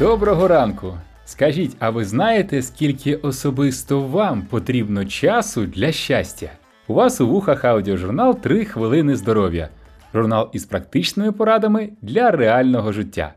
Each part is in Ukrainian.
Доброго ранку! Скажіть, а ви знаєте, скільки особисто вам потрібно часу для щастя? У вас у вухах аудіожурнал «3 хвилини здоров'я. Журнал із практичними порадами для реального життя.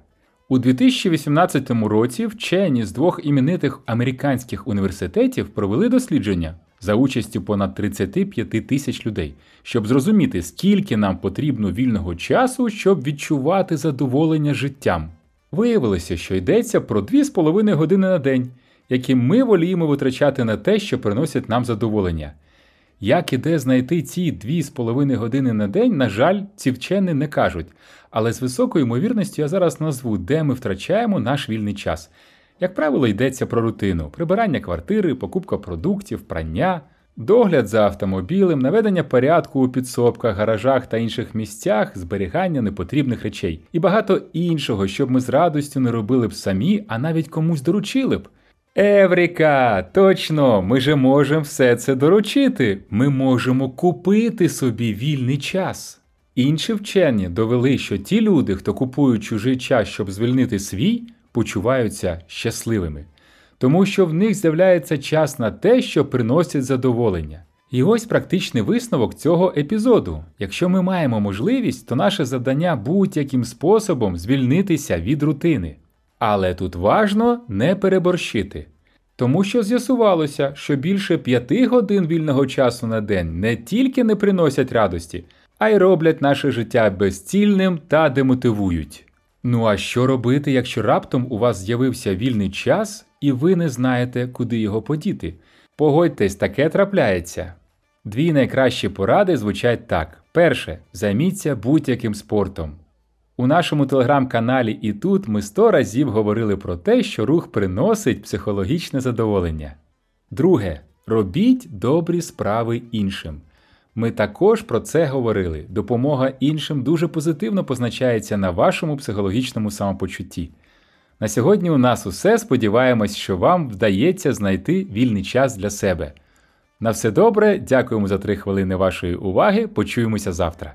У 2018 році вчені з двох іменитих американських університетів провели дослідження за участю понад 35 тисяч людей, щоб зрозуміти, скільки нам потрібно вільного часу, щоб відчувати задоволення життям. Виявилося, що йдеться про 2,5 години на день, які ми воліємо витрачати на те, що приносять нам задоволення. Як і де знайти ці 2,5 години на день, на жаль, ці вчені не кажуть, але з високою ймовірністю я зараз назву, де ми втрачаємо наш вільний час. Як правило, йдеться про рутину: прибирання квартири, покупка продуктів, прання, догляд за автомобілем, наведення порядку у підсобках, гаражах та інших місцях, зберігання непотрібних речей і багато іншого, щоб ми з радістю не робили б самі, а навіть комусь доручили б. Евріка! Точно! Ми же можемо все це доручити. Ми можемо купити собі вільний час. Інші вчені довели, що ті люди, хто купують чужий час, щоб звільнити свій, почуваються щасливими, тому що в них з'являється час на те, що приносить задоволення. І ось практичний висновок цього епізоду. Якщо ми маємо можливість, то наше завдання будь-яким способом звільнитися від рутини. Але тут важно не переборщити. Тому що з'ясувалося, що більше п'яти годин вільного часу на день не тільки не приносять радості, а й роблять наше життя безцільним та демотивують. Ну а що робити, якщо раптом у вас з'явився вільний час і ви не знаєте, куди його подіти? Погодьтесь, таке трапляється. Дві найкращі поради звучать так: перше, займіться будь-яким спортом. У нашому телеграм-каналі і тут ми сто разів говорили про те, що рух приносить психологічне задоволення. Друге, робіть добрі справи іншим. Ми також про це говорили. Допомога іншим дуже позитивно позначається на вашому психологічному самопочутті. На сьогодні у нас усе. Сподіваємось, що вам вдається знайти вільний час для себе. На все добре, дякуємо за три хвилини вашої уваги. Почуємося завтра.